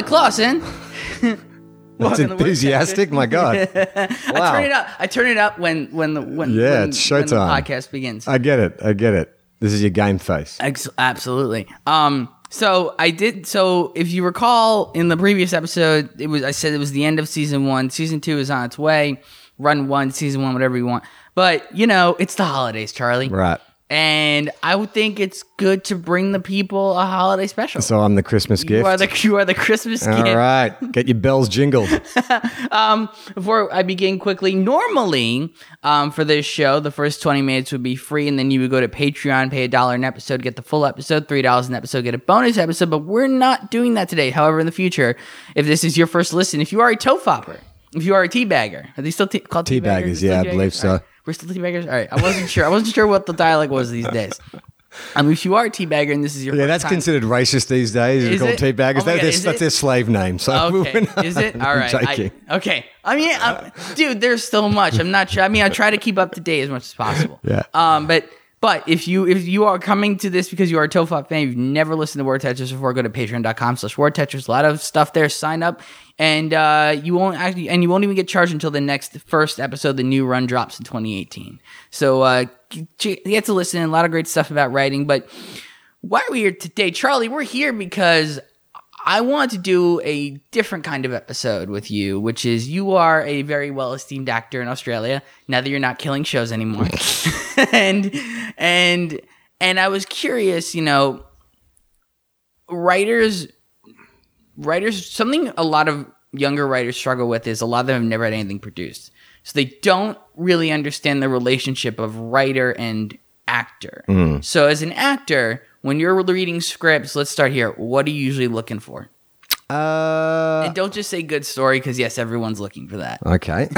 Charlie Clausen. That's Welcome to Word enthusiastic. My God. I turn it up. I turn it up when when the when Yeah, when, it's when the showtime. podcast begins. I get it. I get it. This is your game face. Ex- absolutely. Um. So I did. So if you recall, in the previous episode, it was I said it was the end of season one. Season two is on its way. Run one, season one, whatever you want. But you know, it's the holidays, Charlie. Right. And I would think it's good to bring the people a holiday special. So I'm the Christmas you gift. are the you are the Christmas All gift. All right, Get your bells jingled. Before I begin quickly, normally um, for this show, the first 20 minutes would be free, and then you would go to Patreon, pay a dollar an episode, get the full episode, $3 an episode, get a bonus episode, but we're not doing that today. However, in the future, if this is your first listen, if you are a tofopper, if you are a teabagger, are they still called Teabaggers, teabaggers? yeah, I believe so. We're still teabaggers? All right. I wasn't sure. I wasn't sure what the dialect was these days. I mean, if you are a teabagger and this is your Yeah, that's time- considered racist these days. Is called it? teabaggers. Oh That- that's, that's their slave name. So Okay, is it all right? I- okay, I mean, I'm, dude, there's so much. I'm not sure. I mean, I try to keep up to date as much as possible. Yeah. Um, but but if you if you are coming to this because you are a Tofop fan, you've never listened to Word Tetris before, go to Patreon.com/slash Word Tetris. A lot of stuff there. Sign up, and uh, you won't actually, and you won't even get charged until the next first episode. The new run drops in 2018. So uh, you get to listen. A lot of great stuff about writing, but. Why are we here today, Charlie? We're here because I want to do a different kind of episode with you, which is you are a very well esteemed actor in Australia. Now that you're not killing shows anymore, and and and I was curious, you know, writers, writers, something a lot of younger writers struggle with is a lot of them have never had anything produced, so they don't really understand the relationship of writer and actor. Mm. So as an actor, when you're reading scripts, let's start here. What are you usually looking for? Uh, And don't just say good story because yes, everyone's looking for that. Okay.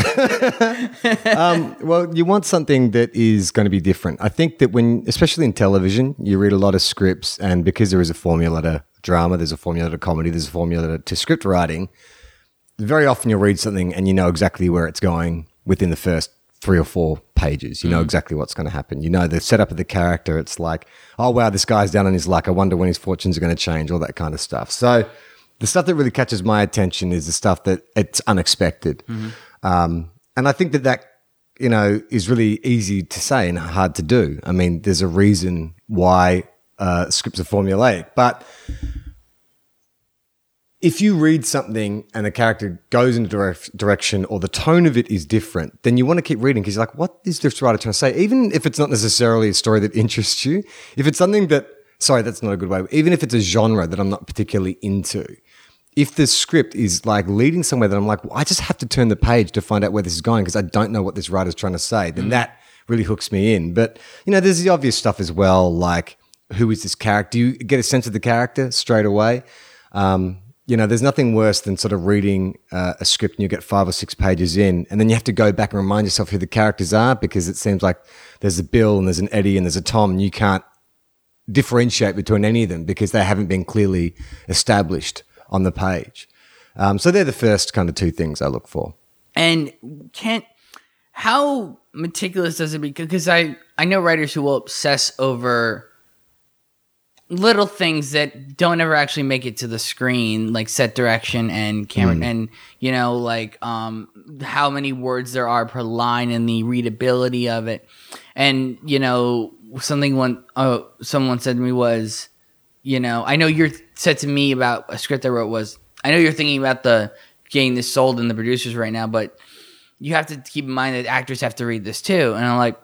um, well, you want something that is going to be different. I think that when, especially in television, you read a lot of scripts, and because there is a formula to drama, there's a formula to comedy, there's a formula to script writing. Very often you'll read something and you know exactly where it's going within the first three or four pages. You know exactly what's going to happen. You know the setup of the character. It's like, oh wow, this guy's down on his luck. I wonder when his fortunes are going to change. All that kind of stuff. So the stuff that really catches my attention is the stuff that it's unexpected. Um, and I think that that, you know, is really easy to say and hard to do. I mean, there's a reason why uh, scripts are formulaic, but if you read something and the character goes in a direct direction or the tone of it is different, then you want to keep reading because you're like, what is this writer trying to say? Even if it's not necessarily a story that interests you, if it's something that, sorry, that's not a good way, even if it's a genre that I'm not particularly into, if the script is like leading somewhere that I'm like, well, I just have to turn the page to find out where this is going because I don't know what this writer's trying to say, then that really hooks me in. But, you know, there's the obvious stuff as well, like who is this character? Do you get a sense of the character straight away. Um, you know, there's nothing worse than sort of reading uh, a script and you get five or six pages in, and then you have to go back and remind yourself who the characters are because it seems like there's a Bill and there's an Eddie and there's a Tom, and you can't differentiate between any of them because they haven't been clearly established on the page. Um, so they're the first kind of two things I look for. And can't how meticulous does it be? Because I I know writers who will obsess over little things that don't ever actually make it to the screen, like set direction and camera, and you know, like um how many words there are per line and the readability of it. And you know, something one oh someone said to me was, you know, I know you're said to me about a script I wrote was, I know you're thinking about the getting this sold in the producers right now, but you have to keep in mind that actors have to read this too. And I'm like,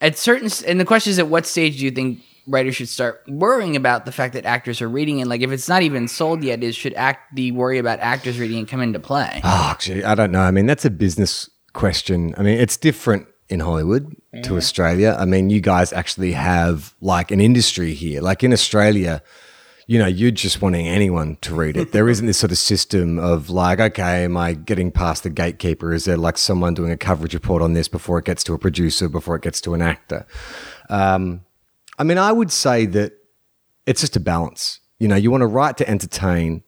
at certain, and the question is, at what stage do you think writers should start worrying about the fact that actors are reading it? Like, if it's not even sold yet, is should act the worry about actors reading it come into play? Oh, actually, I don't know. I mean, that's a business question. I mean, it's different in Hollywood to Australia. I mean, you guys actually have like an industry here. Like in Australia, you know, you're just wanting anyone to read it. There isn't this sort of system of like, okay, am I getting past the gatekeeper? Is there like someone doing a coverage report on this before it gets to a producer, before it gets to an actor? Um, I mean, I would say that it's just a balance. You know, you want to write to entertain,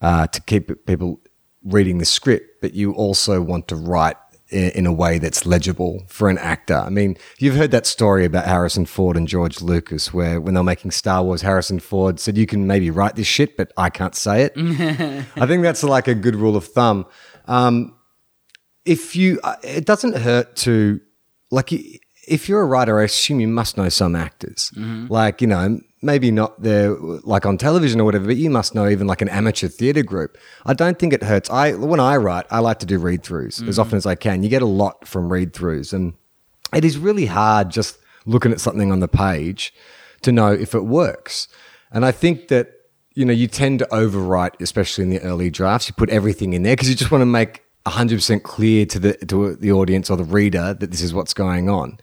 uh, to keep people reading the script, but you also want to write in, in a way that's legible for an actor. I mean, you've heard that story about Harrison Ford and George Lucas, where when they were making Star Wars, Harrison Ford said, "You can maybe write this shit, but I can't say it." I think that's like a good rule of thumb. Um, if you, uh, it doesn't hurt to like if you're a writer, I assume you must know some actors. Mm-hmm. Like you know, maybe not they're like on television or whatever, but you must know even like an amateur theatre group. I don't think it hurts. I when I write, I like to do read throughs as mm-hmm. often as I can. You get a lot from read throughs, and it is really hard just looking at something on the page to know if it works. And I think that you know you tend to overwrite, especially in the early drafts. You put everything in there because you just want to make hundred percent clear to the to the audience or the reader that this is what's going on.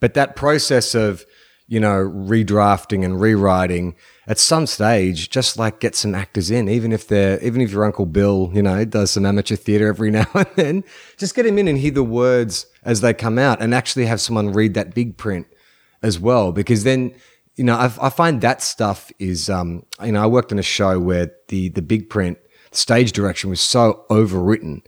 But that process of you know redrafting and rewriting at some stage, just like get some actors in, even if they're even if your uncle Bill, you know, does some amateur theatre every now and then, just get him in and hear the words as they come out, and actually have someone read that big print as well, because then you know I, I find that stuff is um, you know I worked on a show where the the big print stage direction was so overwritten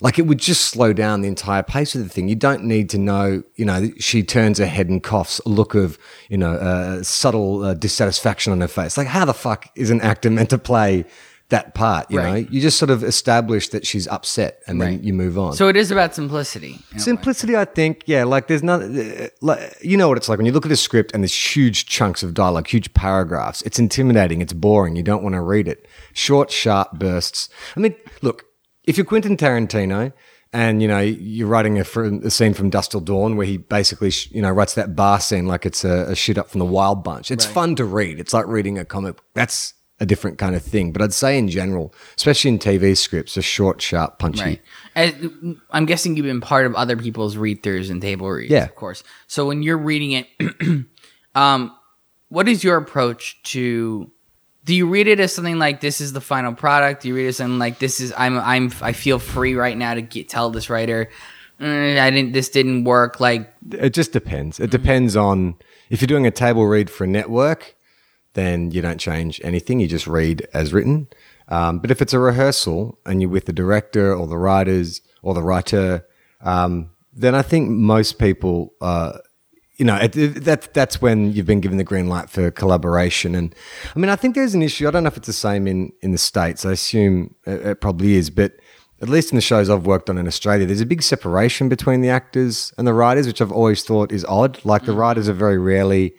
like it would just slow down the entire pace of the thing. You don't need to know, you know, she turns her head and coughs, a look of, you know, uh, subtle uh, dissatisfaction on her face. Like, how the fuck is an actor meant to play that part? You Right. know, you just sort of establish that she's upset and then Right. you move on. So it is about simplicity. in a way. Simplicity, I think, yeah. Like, there's not, uh, like, you know what it's like when you look at a script and there's huge chunks of dialogue, huge paragraphs. It's intimidating. It's boring. You don't want to read it. Short, sharp bursts. I mean, look, if you're Quentin Tarantino and you know you're writing a, a scene from Dusk Till Dawn where he basically sh- you know writes that bar scene like it's a, a shit up from the Wild Bunch, it's fun to read. It's like reading a comic. book. That's a different kind of thing. But I'd say in general, especially in TV scripts, a short, sharp, punchy. Right. As, I'm guessing you've been part of other people's read throughs and table reads, Yeah. of course. So when you're reading it, um, what is your approach to? Do you read it as something like this is the final product? Do you read it as something like this is I'm I'm I feel free right now to get, tell this writer, "Mm, I didn't this didn't work. Like It just depends. It depends on if you're doing a table read for a network, then you don't change anything. You just read as written. Um, but if it's a rehearsal and you're with the director or the writers or the writer, um, then I think most people, uh, you know, it, it, that that's when you've been given the green light for collaboration. And I mean, I think there's an issue. I don't know if it's the same in in the states. I assume it, it probably is, but at least in the shows I've worked on in Australia, there's a big separation between the actors and the writers, which I've always thought is odd. Like the writers are very rarely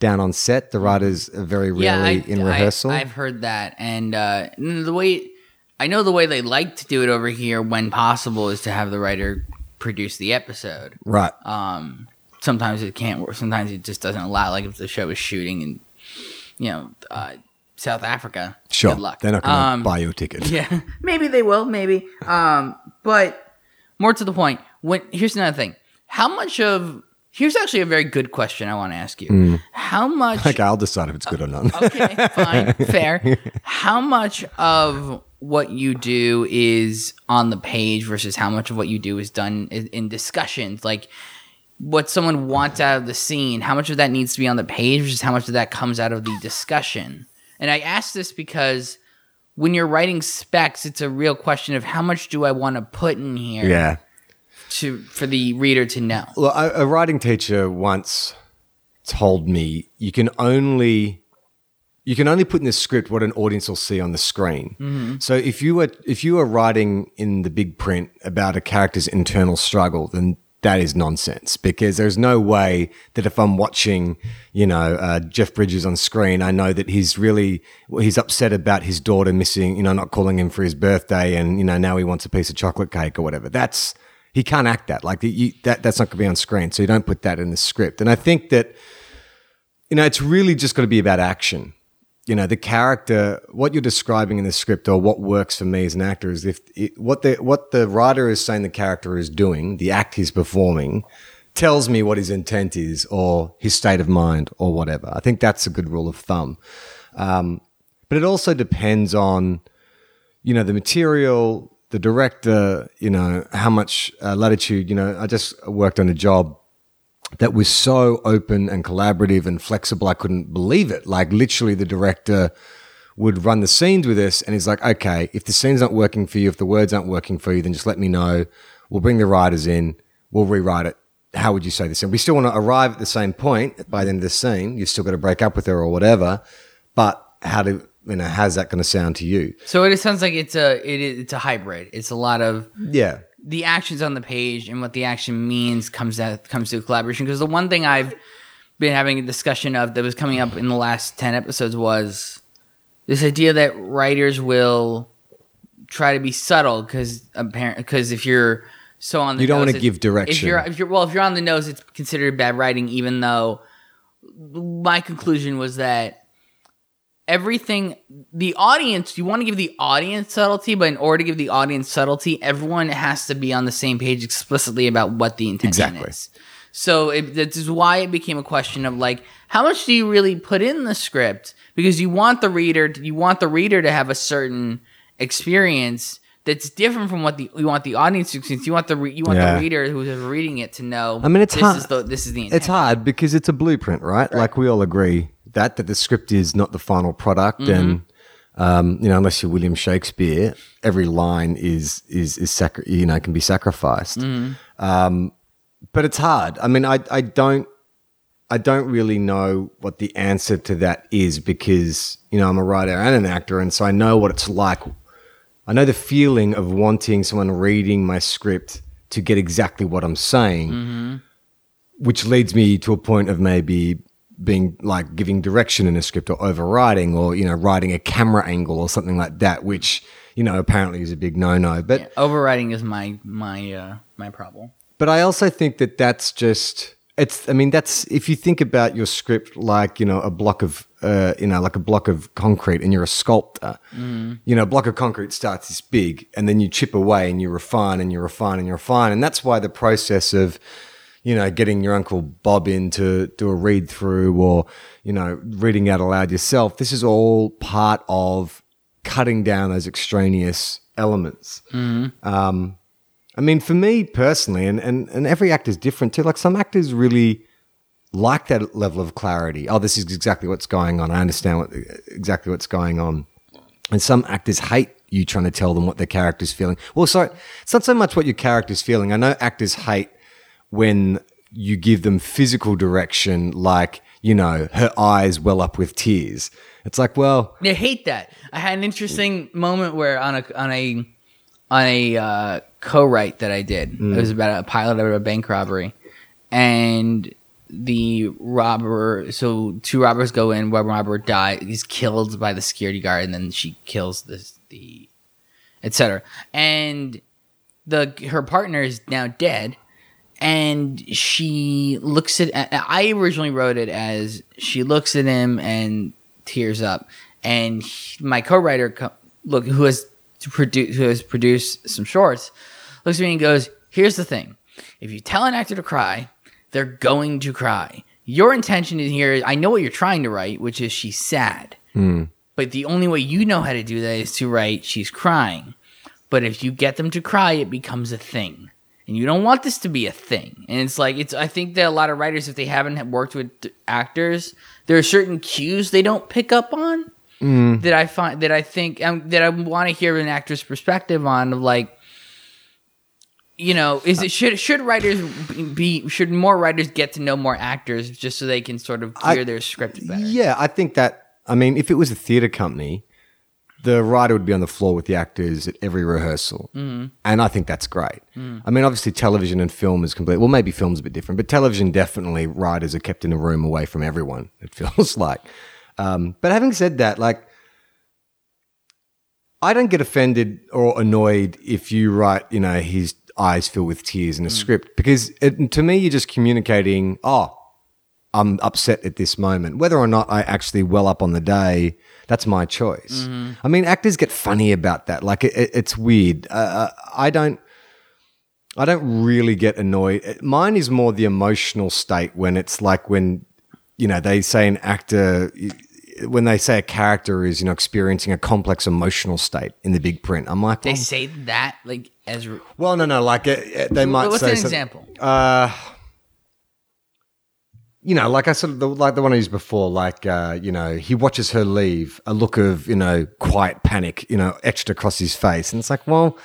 down on set. The writers are very rarely in rehearsal. I, have heard that, and uh, the way I know the way they like to do it over here, when possible, is to have the writer produce the episode. right. Um, sometimes it can't work. Sometimes it just doesn't allow. Like if the show is shooting in, you know, uh, South Africa. sure. Good luck. They're not going to Um, buy you a ticket. Yeah, maybe they will. Maybe. Um, but more to the point. When here's another thing. How much of here's actually a very good question I want to ask you. Mm. How much? Like I'll decide if it's good or not. okay, fine, fair. How much of what you do is on the page versus how much of what you do is done in, in discussions? Like what someone wants out of the scene, how much of that needs to be on the page versus how much of that comes out of the discussion? And I ask this because when you're writing specs, it's a real question of how much do I want to put in here yeah. to for the reader to know. Well, a, a writing teacher once told me you can only you can only put in the script what an audience will see on the screen. Mm-hmm. So if you were if you were writing in the big print about a character's internal struggle, then that is nonsense because there's no way that if I'm watching, you know, uh, Jeff Bridges on screen, I know that he's really he's upset about his daughter missing, you know, not calling him for his birthday, and you know now he wants a piece of chocolate cake or whatever. That's he can't act that like you, that. That's not going to be on screen, so you don't put that in the script. And I think that you know it's really just got to be about action you know the character what you're describing in the script or what works for me as an actor is if it, what the what the writer is saying the character is doing the act he's performing tells me what his intent is or his state of mind or whatever. I think that's a good rule of thumb. Um, but it also depends on you know the material the director you know how much uh, latitude you know i just worked on a job that was so open and collaborative and flexible. I couldn't believe it. Like literally, the director would run the scenes with us, and he's like, "Okay, if the scene's not working for you, if the words aren't working for you, then just let me know. we'll bring the writers in, we'll rewrite it. How would you say this? And we still want to arrive at the same point by the end of the scene. You've still got to break up with her or whatever. But how do you know? How's that going to sound to you? So it sounds like it's a it is it's a hybrid. It's a lot of Yeah, the actions on the page and what the action means comes out comes to collaboration. Because the one thing I've been having a discussion of that was coming up in the last ten episodes was this idea that writers will try to be subtle because apparent because if you're so on the You don't wanna it- give If direction. you're if you're well if you're on the nose, it's considered bad writing. Even though my conclusion was that everything the audience you want to give the audience subtlety but in order to give the audience subtlety everyone has to be on the same page explicitly about what the intention Exactly. is so it, this is why it became a question of like how much do you really put in the script because you want the reader to, you want the reader to have a certain experience that's different from what the you want the audience to experience. You want the re, you want Yeah. the reader who's reading it to know. I mean, it's this hard- is the this is the intent. it's hard because it's a blueprint, right? Like we all agree that that the script is not the final product, and um, you know, unless you're William Shakespeare, every line is is is sacri- you know can be sacrificed. Um, but it's hard. I mean, I I don't. I don't really know what the answer to that is because, you know, I'm a writer and an actor, and so I know what it's like. I know the feeling of wanting someone reading my script to get exactly what I'm saying, which leads me to a point of maybe being like giving direction in a script or overriding or, you know, writing a camera angle or something like that, which, you know, apparently is a big no no. But Overriding is my my uh my problem. but I also think that that's just it's. I mean, that's if you think about your script like you know a block of uh, you know like a block of concrete, and you're a sculptor. You know, a block of concrete starts this big, and then you chip away, and you refine, and you refine, and you refine, and that's why the process of you know getting your uncle Bob in to do a read through, or you know reading out aloud yourself. This is all part of cutting down those extraneous elements. Um, I mean, for me personally, and, and, and every actor's different too. Like some actors really like that level of clarity. Oh, this is exactly what's going on. I understand what exactly what's going on. And some actors hate you trying to tell them what their character's feeling. Well, sorry, it's not so much what your character's feeling. I know actors hate when you give them physical direction, like, you know, her eyes well up with tears. It's like, well, I hate that. I had an interesting moment where on a on a on a uh, co-write that I did. It was about a pilot of a bank robbery, and the robber. So two robbers go in. One robber dies. He's killed by the security guard, and then she kills this the etc. And the her partner is now dead and she looks at i originally wrote it as she looks at him and tears up and he- my co-writer co- look who has to produce who has produced some shorts looks at me and goes here's the thing if you tell an actor to cry they're going to cry. Your intention in here i know what you're trying to write which is she's sad. But the only way you know how to do that is to write she's crying. But if you get them to cry, it becomes a thing. And you don't want this to be a thing. And it's like, it's, I think that a lot of writers, if they haven't worked with actors, there are certain cues they don't pick up on that I find, that I think, um, that I want to hear an actor's perspective on of like, you know, is it, should, should writers be, should more writers get to know more actors just so they can sort of gear their script better? Yeah, I think that. I mean, if it was a theater company, the writer would be on the floor with the actors at every rehearsal, mm. and I think that's great. I mean, obviously, television and film is complete. Well, maybe film's a bit different, but television definitely writers are kept in a room away from everyone. It feels like. Um, but having said that, like. I don't get offended or annoyed if you write, you know, his eyes fill with tears in a script because it, to me, you're just communicating, oh, I'm upset at this moment. Whether or not I actually well up on the day, that's my choice. I mean, actors get funny about that. Like it, it- it's weird. Uh, uh, I don't. I don't really get annoyed. Mine is more the emotional state when it's like when you know they say an actor when they say a character is you know experiencing a complex emotional state in the big print. I'm like, They well, say that like as, well no, no, like uh, uh, they might what's say an something- example? uh, you know, like I sort of the, like the one I used before, like uh, you know, he watches her leave, a look of you know quiet panic, you know, etched across his face, and it's like, well,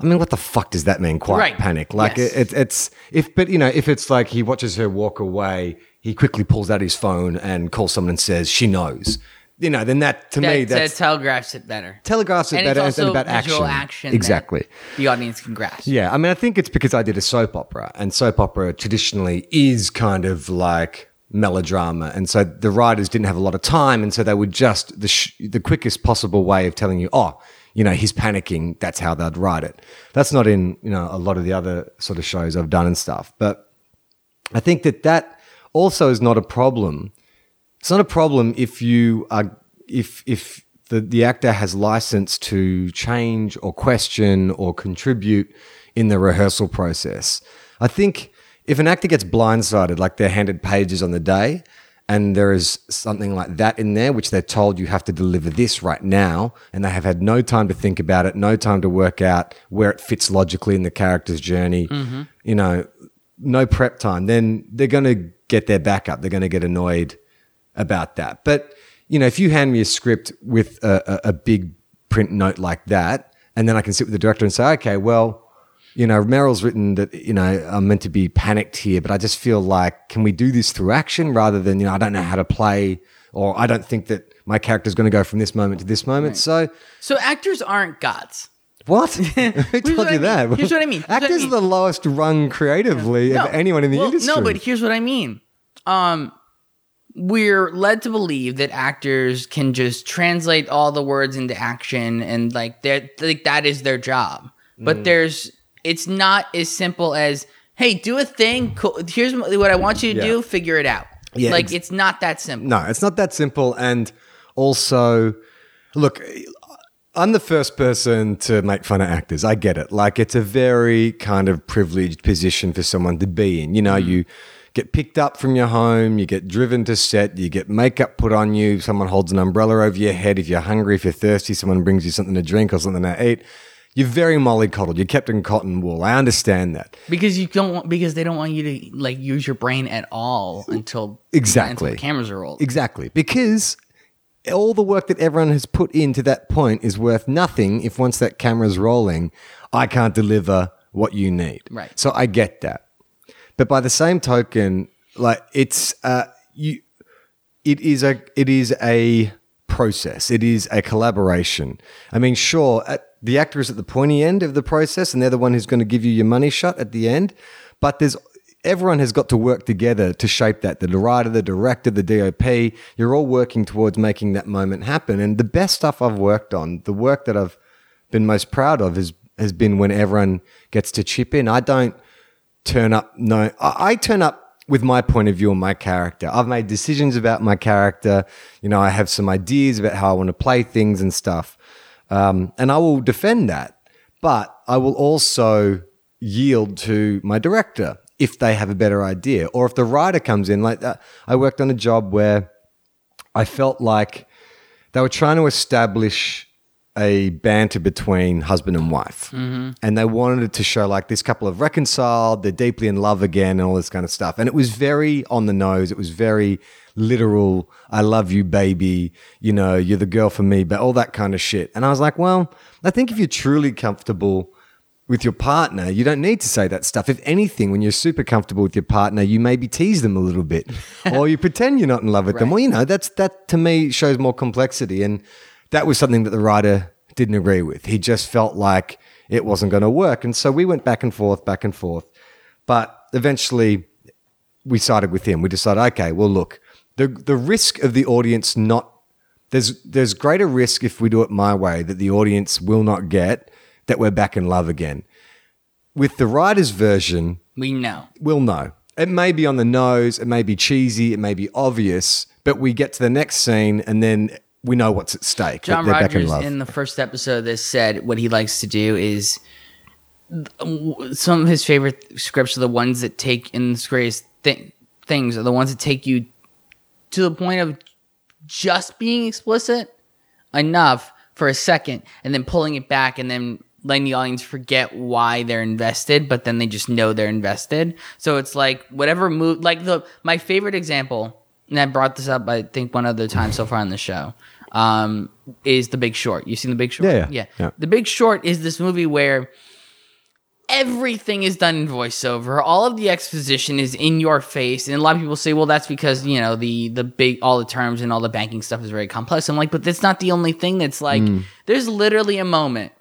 I mean, what the fuck does that mean? Quiet Right. panic. Like Yes. it, it, it's if, but you know, if it's like he watches her walk away, he quickly pulls out his phone and calls someone and says she knows. You know, then that to me That, that telegraphs it better. telegraphs it and better. it's It's also about visual action. action. that Exactly. The audience can grasp. Yeah, I mean, I think it's because I did a soap opera, and soap opera traditionally is kind of like melodrama, and so the writers didn't have a lot of time, and so they would just the sh- the quickest possible way of telling you, oh, you know, he's panicking. That's how they'd write it. That's not in you know a lot of the other sort of shows I've done and stuff, but I think that that also is not a problem. It's not a problem if you are if if the, the actor has license to change or question or contribute in the rehearsal process. I think if an actor gets blindsided, like they're handed pages on the day, and there is something like that in there, which they're told you have to deliver this right now, and they have had no time to think about it, no time to work out where it fits logically in the character's journey, mm-hmm. you know, no prep time, then they're going to get their back up. They're going to get annoyed about that. But, you know, if you hand me a script with a, a, a big print note like that, and then I can sit with the director and say, okay, well, you know, Meryl's written that, you know, I'm meant to be panicked here, but I just feel like, can we do this through action rather than, you know, I don't know how to play or I don't think that my character's going to go from this moment to this moment. So, So actors aren't gods. what? Who what told I you mean. that? Here's what I mean. Here's what I Actors mean. are the lowest rung creatively of anyone in the well, industry. No, but here's what I mean. Um, we're led to believe that actors can just translate all the words into action and like that like that is their job. Mm. But there's it's not as simple as hey, do a thing. Cool. Here's what I want you to Yeah. do. Figure it out. Yeah, like ex- it's not that simple. No, it's not that simple. And also, look, I'm the first person to make fun of actors. I get it. Like, it's a very kind of privileged position for someone to be in. You know, mm. you get picked up from your home, you get driven to set, you get makeup put on you, someone holds an umbrella over your head. If you're hungry, if you're thirsty, someone brings you something to drink or something to eat. You're very mollycoddled. You're kept in cotton wool. I understand that. Because you don't want because they don't want you to like use your brain at all until Exactly. until the cameras are rolled. Exactly. Because all the work that everyone has put into that point is worth nothing if once that camera's rolling, I can't deliver what you need. Right. So I get that. But by the same token, like it's uh you it is a it is a process. It is a collaboration. I mean, sure, at, the actor is at the pointy end of the process, and they're the one who's going to give you your money shot at the end. But there's everyone has got to work together to shape that. The writer, the director, the DOP, you're all working towards making that moment happen. And the best stuff I've worked on, the work that I've been most proud of, has has been when everyone gets to chip in. I don't turn up. No, I, I turn up with my point of view on my character. I've made decisions about my character. You know, I have some ideas about how I want to play things and stuff. Um, and I will defend that. But I will also yield to my director if they have a better idea or if the writer comes in like that. I worked on a job where I felt like they were trying to establish a banter between husband and wife. And they wanted it to show like this couple have reconciled, they're deeply in love again, and all this kind of stuff. And it was very on the nose. It was very literal. I love you, baby. You know, you're the girl for me, but all that kind of shit. And I was like, well, I think if you're truly comfortable with your partner, you don't need to say that stuff. If anything, when you're super comfortable with your partner, you maybe tease them a little bit, or you pretend you're not in love with them. Well, you know, that's that to me shows more complexity, and that was something that the writer didn't agree with. He just felt like it wasn't going to work, and so we went back and forth, back and forth. But eventually, we sided with him. We decided, okay, well, look, the the risk of the audience not there's there's greater risk if we do it my way that the audience will not get that we're back in love again. With the writer's version, We know. we'll know. It may be on the nose, it may be cheesy, it may be obvious, but we get to the next scene and then we know what's at stake. John in Rogers love. in the first episode of this said what he likes to do is some of his favorite scripts are the ones that take in the greatest thi- things are the ones that take you to the point of just being explicit enough for a second and then pulling it back and then letting the audience forget why they're invested but then they just know they're invested. So it's like whatever move like the my favorite example and i brought this up i think one other time so far on the show um is the big short. You seen the big short? Yeah, yeah, yeah. the big short is this movie where everything is done in voiceover. All of the exposition is in your face, and a lot of people say, "Well, that's because you know the the big all the terms and all the banking stuff is very complex." I'm like, but that's not the only thing. That's like, there's literally a moment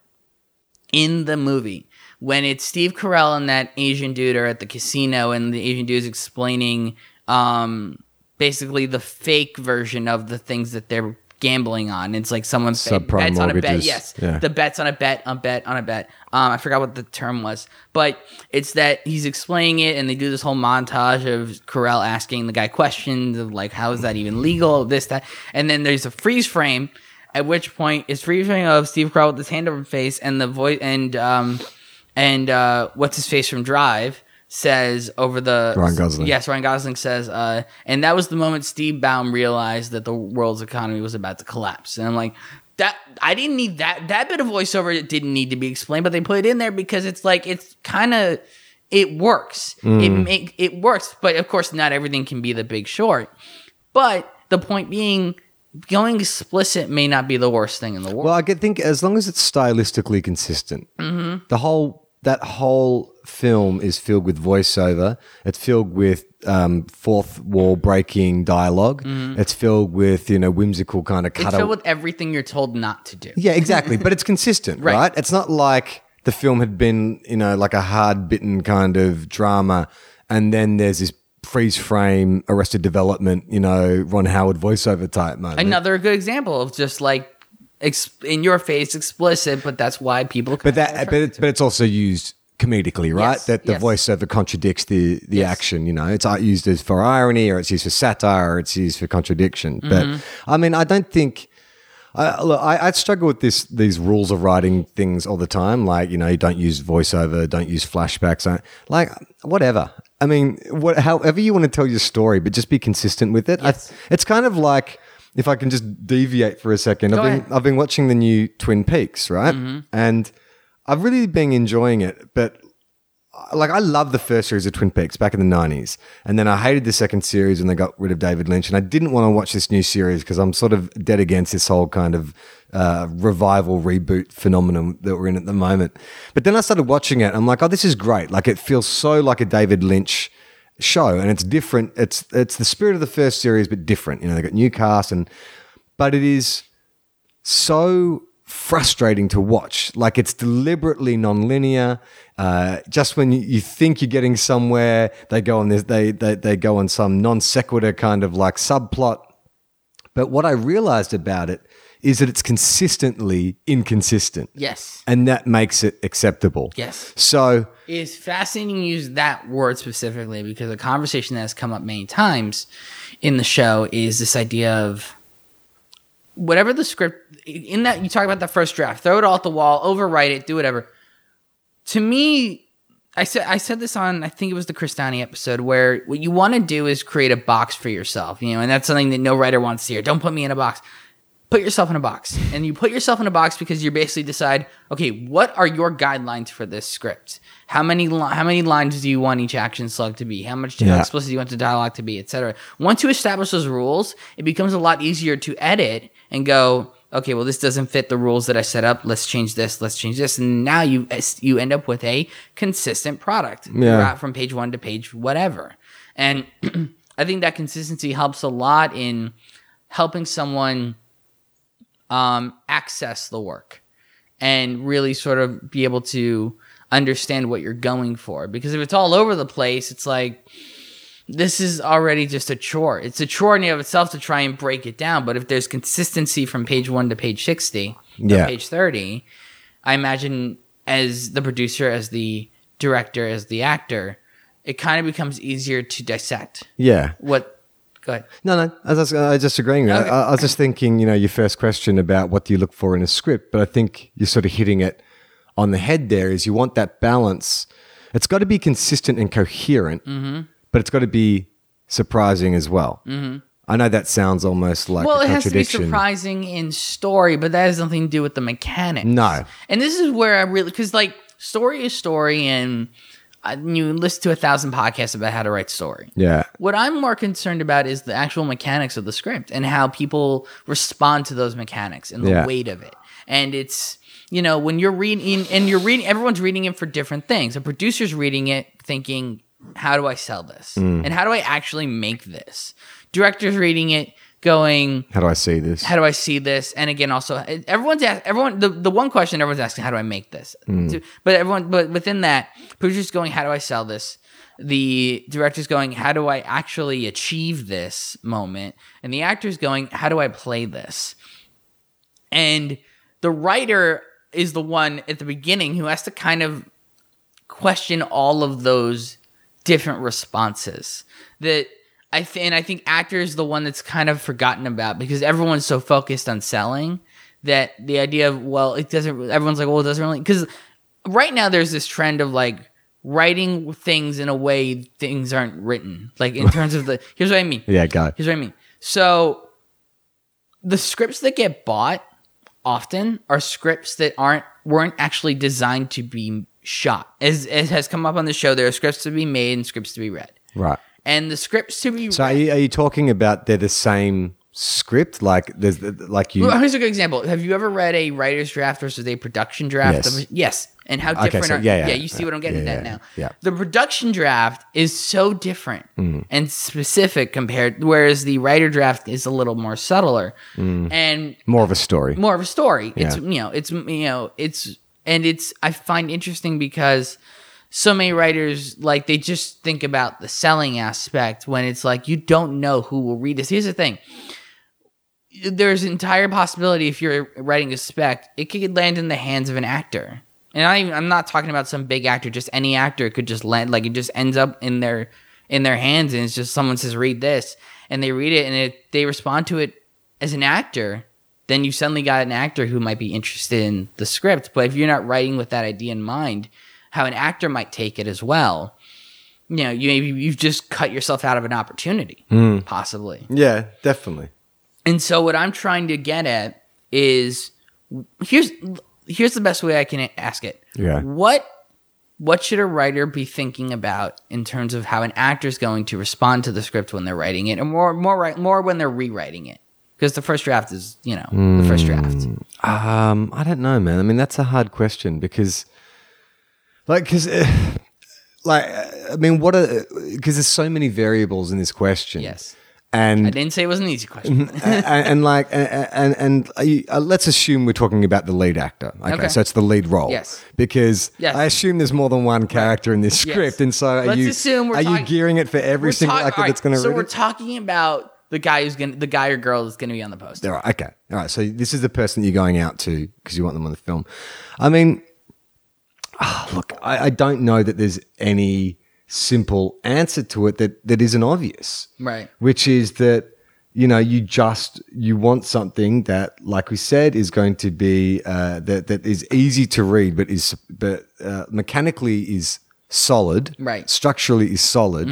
in the movie when it's Steve Carell and that Asian dude are at the casino, and the Asian dude is explaining um, basically the fake version of the things that they're gambling on. It's like someone bet, bets on a bet. Yes, Yeah. the bets on a bet, on bet, on a bet. Um, I forgot what the term was, but it's that he's explaining it, and they do this whole montage of Carell asking the guy questions of like, how is that even legal? This, that, and then there's a freeze frame. At which point, it's freeze frame of Steve Carell with his hand over his face, and the voice, and um, and uh, what's his face from Drive says over the Ryan Gosling. Yes, Ryan Gosling says, uh, and that was the moment Steve Baum realized that the world's economy was about to collapse. And I'm like, that I didn't need that that bit of voiceover. It didn't need to be explained, but they put it in there because it's like it's kind of it works. It make it works, but of course, not everything can be the Big Short. But the point being, going explicit may not be the worst thing in the world. Well, I get- think as long as it's stylistically consistent, Mm-hmm. the whole that whole film is filled with voiceover. It's filled with um, fourth wall breaking dialog It's filled with you know whimsical kind of Mm-hmm. it's filled with everything you're told not to do. yeah, exactly. but it's consistent, Right. right. It's not like the film had been you know like a hard bitten kind of drama, and then there's this freeze frame, Arrested Development, you know, Ron Howard voiceover type moment. Another good example of just like ex- in your face, explicit, but that's why people. But that, but it's, but it's also used comedically, right? Yes, that the yes. voiceover contradicts the the Yes. action. You know, it's uh, used as for irony, or it's used for satire, or it's used for contradiction. Mm-hmm. But I mean, I don't think. I, look, I, I struggle with this these rules of writing things all the time. Like you know, you don't use voiceover, don't use flashbacks. I- Like whatever. I mean, what, however you want to tell your story, but just be consistent with it. I, it's kind of like if I can just deviate for a second. Go I've been ahead. Mm-hmm. I've been watching the new Twin Peaks, right? And I've really been enjoying it, but uh, like I love the first series of Twin Peaks back in the nineties, and then I hated the second series when they got rid of David Lynch, and I didn't want to watch this new series because I'm sort of dead against this whole kind of uh, revival reboot phenomenon that we're in at the moment. But then I started watching it, I'm like, oh, this is great! Like it feels so like a David Lynch show, and it's different. It's it's the spirit of the first series, but different. You know, they got new cast, and but it is so frustrating to watch. Like it's deliberately non-linear. Uh, just when you, you think you're getting somewhere, they go on this. They they they go on some non sequitur kind of like subplot. But what I realized about it is that it's consistently inconsistent, Yes. and that makes it acceptable. Yes. So It's fascinating you use that word specifically because a conversation that has come up many times in the show is this idea of whatever the script in that you talk about the first draft, throw it all at the wall, overwrite it, do whatever. To me, I said I said this on I think it was the Cristani episode where what you want to do is create a box for yourself, you know, and that's something that no writer wants to hear. Don't put me in a box put yourself in a box. And you put yourself in a box because you basically decide okay what are your guidelines for this script? How many li- how many lines do you want each action slug to be? How much Yeah. explicit do you want the dialogue to be etc once you establish those rules it becomes a lot easier to edit and go okay well this doesn't fit the rules that i set up. Let's change this. Let's change this. And now you you end up with a consistent product Yeah. from page one to page whatever. And i think that consistency helps a lot in helping someone um, access the work and really sort of be able to understand what you're going for. Because if it's all over the place, it's like this is already just a chore. It's a chore in and of itself to try and break it down. But if there's consistency from page one to page 60, Yeah. page 30, I imagine as the producer, as the director, as the actor, it kind of becomes easier to dissect yeah, what. Go ahead. No, no, I was, I was just agreeing. I, Okay. I was just thinking, you know, your first question about what do you look for in a script, but I think you're sort of hitting it on the head there is you want that balance. It's got to be consistent and coherent, Mm-hmm. but it's got to be surprising as well. Mm-hmm. I know that sounds almost like Well, it has to be surprising in story, but that has nothing to do with the mechanics. No. And this is where I really, because like story is story, and you listen to a thousand podcasts about how to write story. yeah. What I'm more concerned about is the actual mechanics of the script and how people respond to those mechanics and the Yeah. weight of it. And it's you know, when you're reading and you're reading, everyone's reading it for different things. A producer's reading it thinking, how do I sell this? Mm. And how do I actually make this? Director's reading it going, How do I see this? how do I see this? And again, also everyone's ask, everyone the, the one question everyone's asking, how do I make this? Mm. So- But everyone, but within that, producers going, how do I sell this? The director's going, how do I actually achieve this moment? And the actor's going, how do I play this? And the writer is the one at the beginning who has to kind of question all of those different responses that I th- and I think actor is the one that's kind of forgotten about because everyone's so focused on selling that the idea of well it doesn't everyone's like well it doesn't really because right now there's this trend of like writing things in a way things aren't written like in terms of the here's what I mean yeah, go. Here's what I mean. So the scripts that get bought often are scripts that aren't weren't actually designed to be shot. As as has come up on the show, there are scripts to be made and scripts to be read. Right. And the scripts to be So are you, are you talking about they're the same script? Like there's like you. Well, here's a good example. Have you ever read a writer's draft versus a production draft? Yes. Of, yes. And how Okay, different so are yeah, yeah, you see what I'm getting yeah, at yeah, now. yeah. The production draft is so different Mm. and specific compared whereas the writer draft is a little more subtler. Mm. And more of a story. more of a story. It's you know, it's you know, it's and it's I find interesting because so many writers like they just think about the selling aspect when it's like you don't know who will read this. Here's the thing. There's an entire possibility if you're writing a spec, it could land in the hands of an actor. And I, I'm not talking about some big actor, just any actor could just land like it just ends up in their in their hands and it's just someone says read this and they read it and it, they respond to it as an actor then you suddenly got an actor who might be interested in the script. But if you're not writing with that idea in mind, how an actor might take it as well, you know, you maybe you've just cut yourself out of an opportunity, possibly. Yeah, definitely. And so what I'm trying to get at is here's here's the best way I can ask it. Yeah. What what should a writer be thinking about in terms of how an actor is going to respond to the script when they're writing it, and more more right- more when they're rewriting it? Because the first draft is, you know, the first draft. Um, I don't know, man. I mean, that's a hard question because, like, because, like, uh, I mean, what are because there's so many variables in this question. Yes. and I didn't say it was an easy question. and, and like and and, and you- uh, let's assume we're talking about the lead actor. Okay, Okay. so it's the lead role. Yes. Because Yes. I assume there's more than one character in this Yes. script, and so are Let's you assume we're are you gearing it for every single actor all that's going to So we're it? talking about the guy who's gonna, the guy or girl that's gonna be on the poster. All right, okay. All right. So this is the person you're going out to because you want them on the film. I mean, ah, look, I, I don't know that there's any simple answer to it that, that isn't obvious. Right. Which is that, you know, you just, you want something that, like we said, is going to be, uh, that, that is easy to read, but is, but, uh, mechanically is solid. Right. Structurally is solid.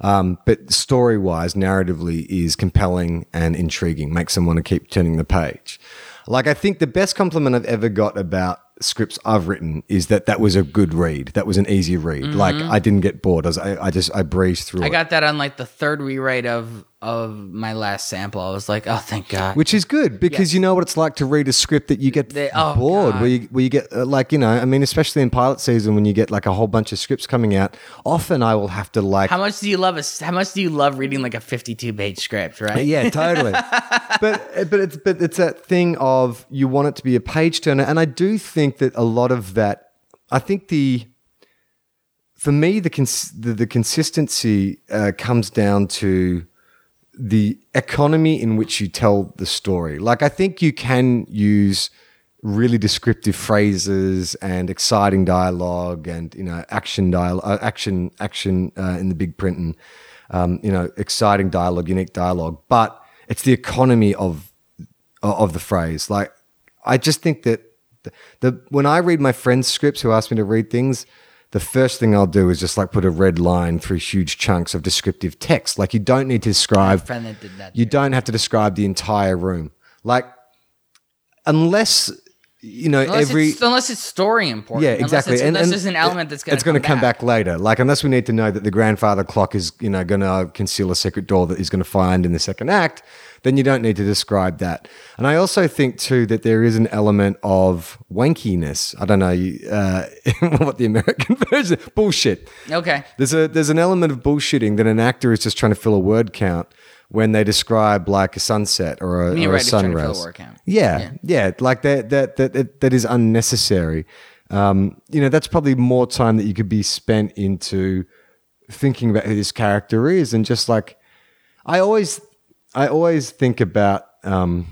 Um, but story wise, narratively is compelling and intriguing, makes them want to keep turning the page. Like, I think the best compliment I've ever got about scripts I've written is that that was a good read. That was an easy read. Like, mm-hmm. I didn't get bored. I, was, I, I just, I breezed through I it. got that on like the third rewrite of of my last sample. I was like, oh, thank God. Which is good because you know what it's like to read a script that you get They- oh, bored, God. where you, where you get uh, like you know, I mean, especially in pilot season when you get like a whole bunch of scripts coming out. Often I will have to like, how much do you love a, How much do you love reading like a fifty-two page script? Right. yeah, totally. but but it's but it's that thing of you want it to be a page turner, and I do think that a lot of that. I think the for me the cons- the, the consistency uh, comes down to the economy in which you tell the story. Like I think you can use really descriptive phrases and exciting dialogue and you know action dialogue, uh, action action uh, in the big print and um, you know exciting dialogue, unique dialogue. But it's the economy of of the phrase. Like I just think that the, the when I read my friends' scripts who ask me to read things, the first thing I'll do is just like put a red line through huge chunks of descriptive text. Like you don't need to describe. friend that did that You don't have to describe the entire room. Like unless you know, Unless, every it's, unless it's story important. yeah, Unless exactly. it's- unless there's an element that's going it's going to come back. later. Like unless we need to know that the grandfather clock is you know going to conceal a secret door that he's going to find in the second act, then you don't need to describe that. And I also think too that there is an element of wankiness. I don't know uh, what the American version bullshit. Okay. There's a there's an element of bullshitting that an actor is just trying to fill a word count when they describe like a sunset or a, or a right, it's trying to fill a sunrise. count. Yeah, yeah, like that that that that, that is unnecessary. Um, you know, that's probably more time that you could be spent into thinking about who this character is and just like I always I always think about um,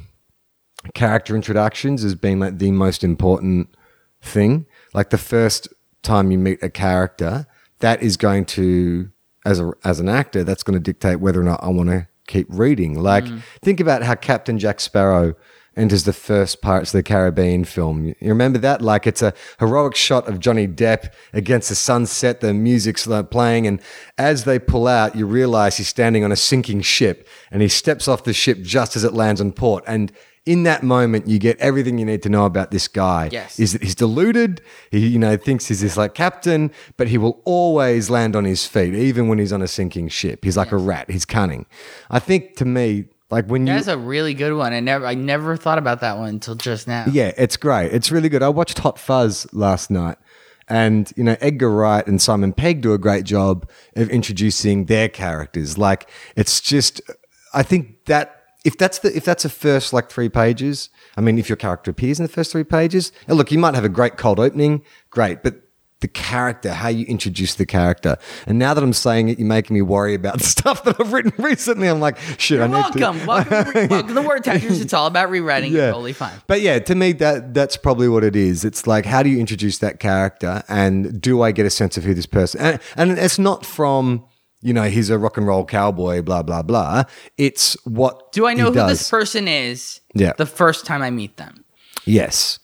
character introductions as being like the most important thing. Like the first time you meet a character, that is going to as a as an actor, that's going to dictate whether or not I want to keep reading. Like mm. think about how Captain Jack Sparrow enters the first Pirates of the Caribbean film. You remember that? Like it's a heroic shot of Johnny Depp against the sunset, the music's playing, and as they pull out, you realize he's standing on a sinking ship and he steps off the ship just as it lands on port. And in that moment, you get everything you need to know about this guy. Yes. Is that he's deluded, he, you know, thinks he's this like captain, but he will always land on his feet, even when he's on a sinking ship. He's like a rat, he's cunning. I think to me, like when you That's a really good one. I never, I never thought about that one until just now. yeah, it's great. It's really good. I watched Hot Fuzz last night. And, you know, Edgar Wright and Simon Pegg do a great job of introducing their characters. Like, it's just, I think that if that's the, if that's the first like three pages, I mean, if your character appears in the first three pages, and look, you might have a great cold opening, great, but the character, how you introduce the character. And now that I'm saying it, you're making me worry about the stuff that I've written recently. I'm like, shit, You're I need to. welcome. welcome. welcome to Word Touchers. It's all about rewriting. Yeah. Totally fine. But yeah, to me that that's probably what it is. It's like how do you introduce that character and do I get a sense of who this person and, and it's not from you know he's a rock and roll cowboy blah blah blah. It's what Do I know who does. this person is? Yeah. The first time I meet them. Yes.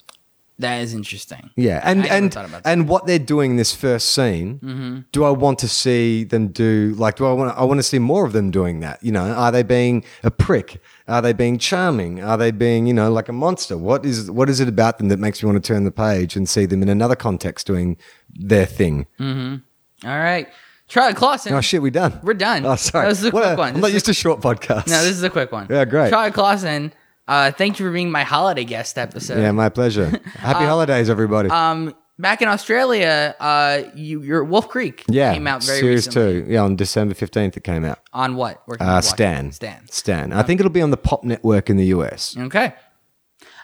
That is interesting. Yeah, and and and what they're doing in this first scene. Mm-hmm. Do I want to see them do like? Do I want? I want to see more of them doing that. You know, are they being a prick? Are they being charming? Are they being you know like a monster? What is what is it about them that makes me want to turn the page and see them in another context doing their thing? All right. Charlie Clausen. Oh shit, we done. We're done. Oh, sorry. That was a What quick a- one. I'm This not is used to short podcasts. No, this is a quick one. Yeah, great. Charlie Clausen, uh, thank you for being my holiday guest episode. yeah, my pleasure. Happy holidays, everybody. Um, back in Australia, uh, you your Wolf Creek yeah, came out very series recently. two. Yeah, on December fifteenth it came out. On what? Uh? Stan. Stan. Stan. I think it'll be on the Pop Network in the US. Okay.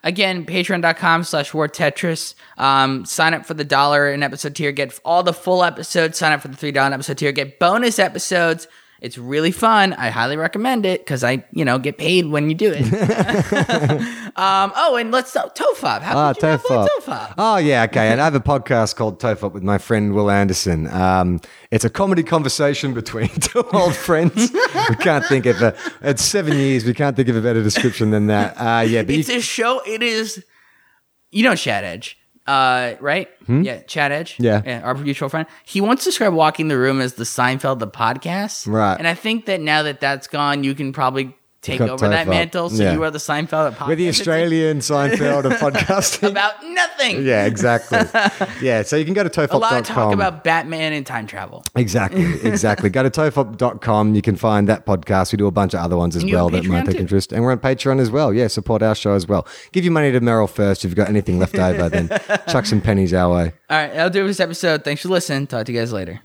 Again, patreon.com slash war Tetris. Um, sign up for the dollar an episode tier, get all the full episodes. Sign up for the $3 episode tier, get bonus episodes. It's really fun. I highly recommend it because I, you know, get paid when you do it. um, oh, and let's talk Tofop. How Ah, could you Tofop. Tofop? Oh, yeah, okay. And I have a podcast called Tofop with my friend Wil Anderson. Um, it's a comedy conversation between two old friends. we can't think of a, it's seven years. We can't think of a better description than that. Uh, yeah, but you, It's a show. It is, you know, Chad Edge, uh, right? Yeah, Chad Edge. Hmm? Yeah. our mutual friend. He once described Walking the Room as the Seinfeld the podcast. Right. And I think that now that that's gone, you can probably take over that Tofop. mantle. So Yeah. you are the Seinfeld of podcast. we're the Australian Seinfeld of podcasting. about nothing. yeah, exactly. Yeah, so you can go to tofop.com. A lot of talk about Batman and time travel. Exactly, exactly. Go to tofop.com. You can find that podcast. We do a bunch of other ones as And well that might take too? interest. And we're on Patreon as well. Yeah, support our show as well. Give your money to Meryl first. If you've got anything left over, then chuck some pennies our way. All right, that'll do it for this episode. Thanks for listening. Talk to you guys later.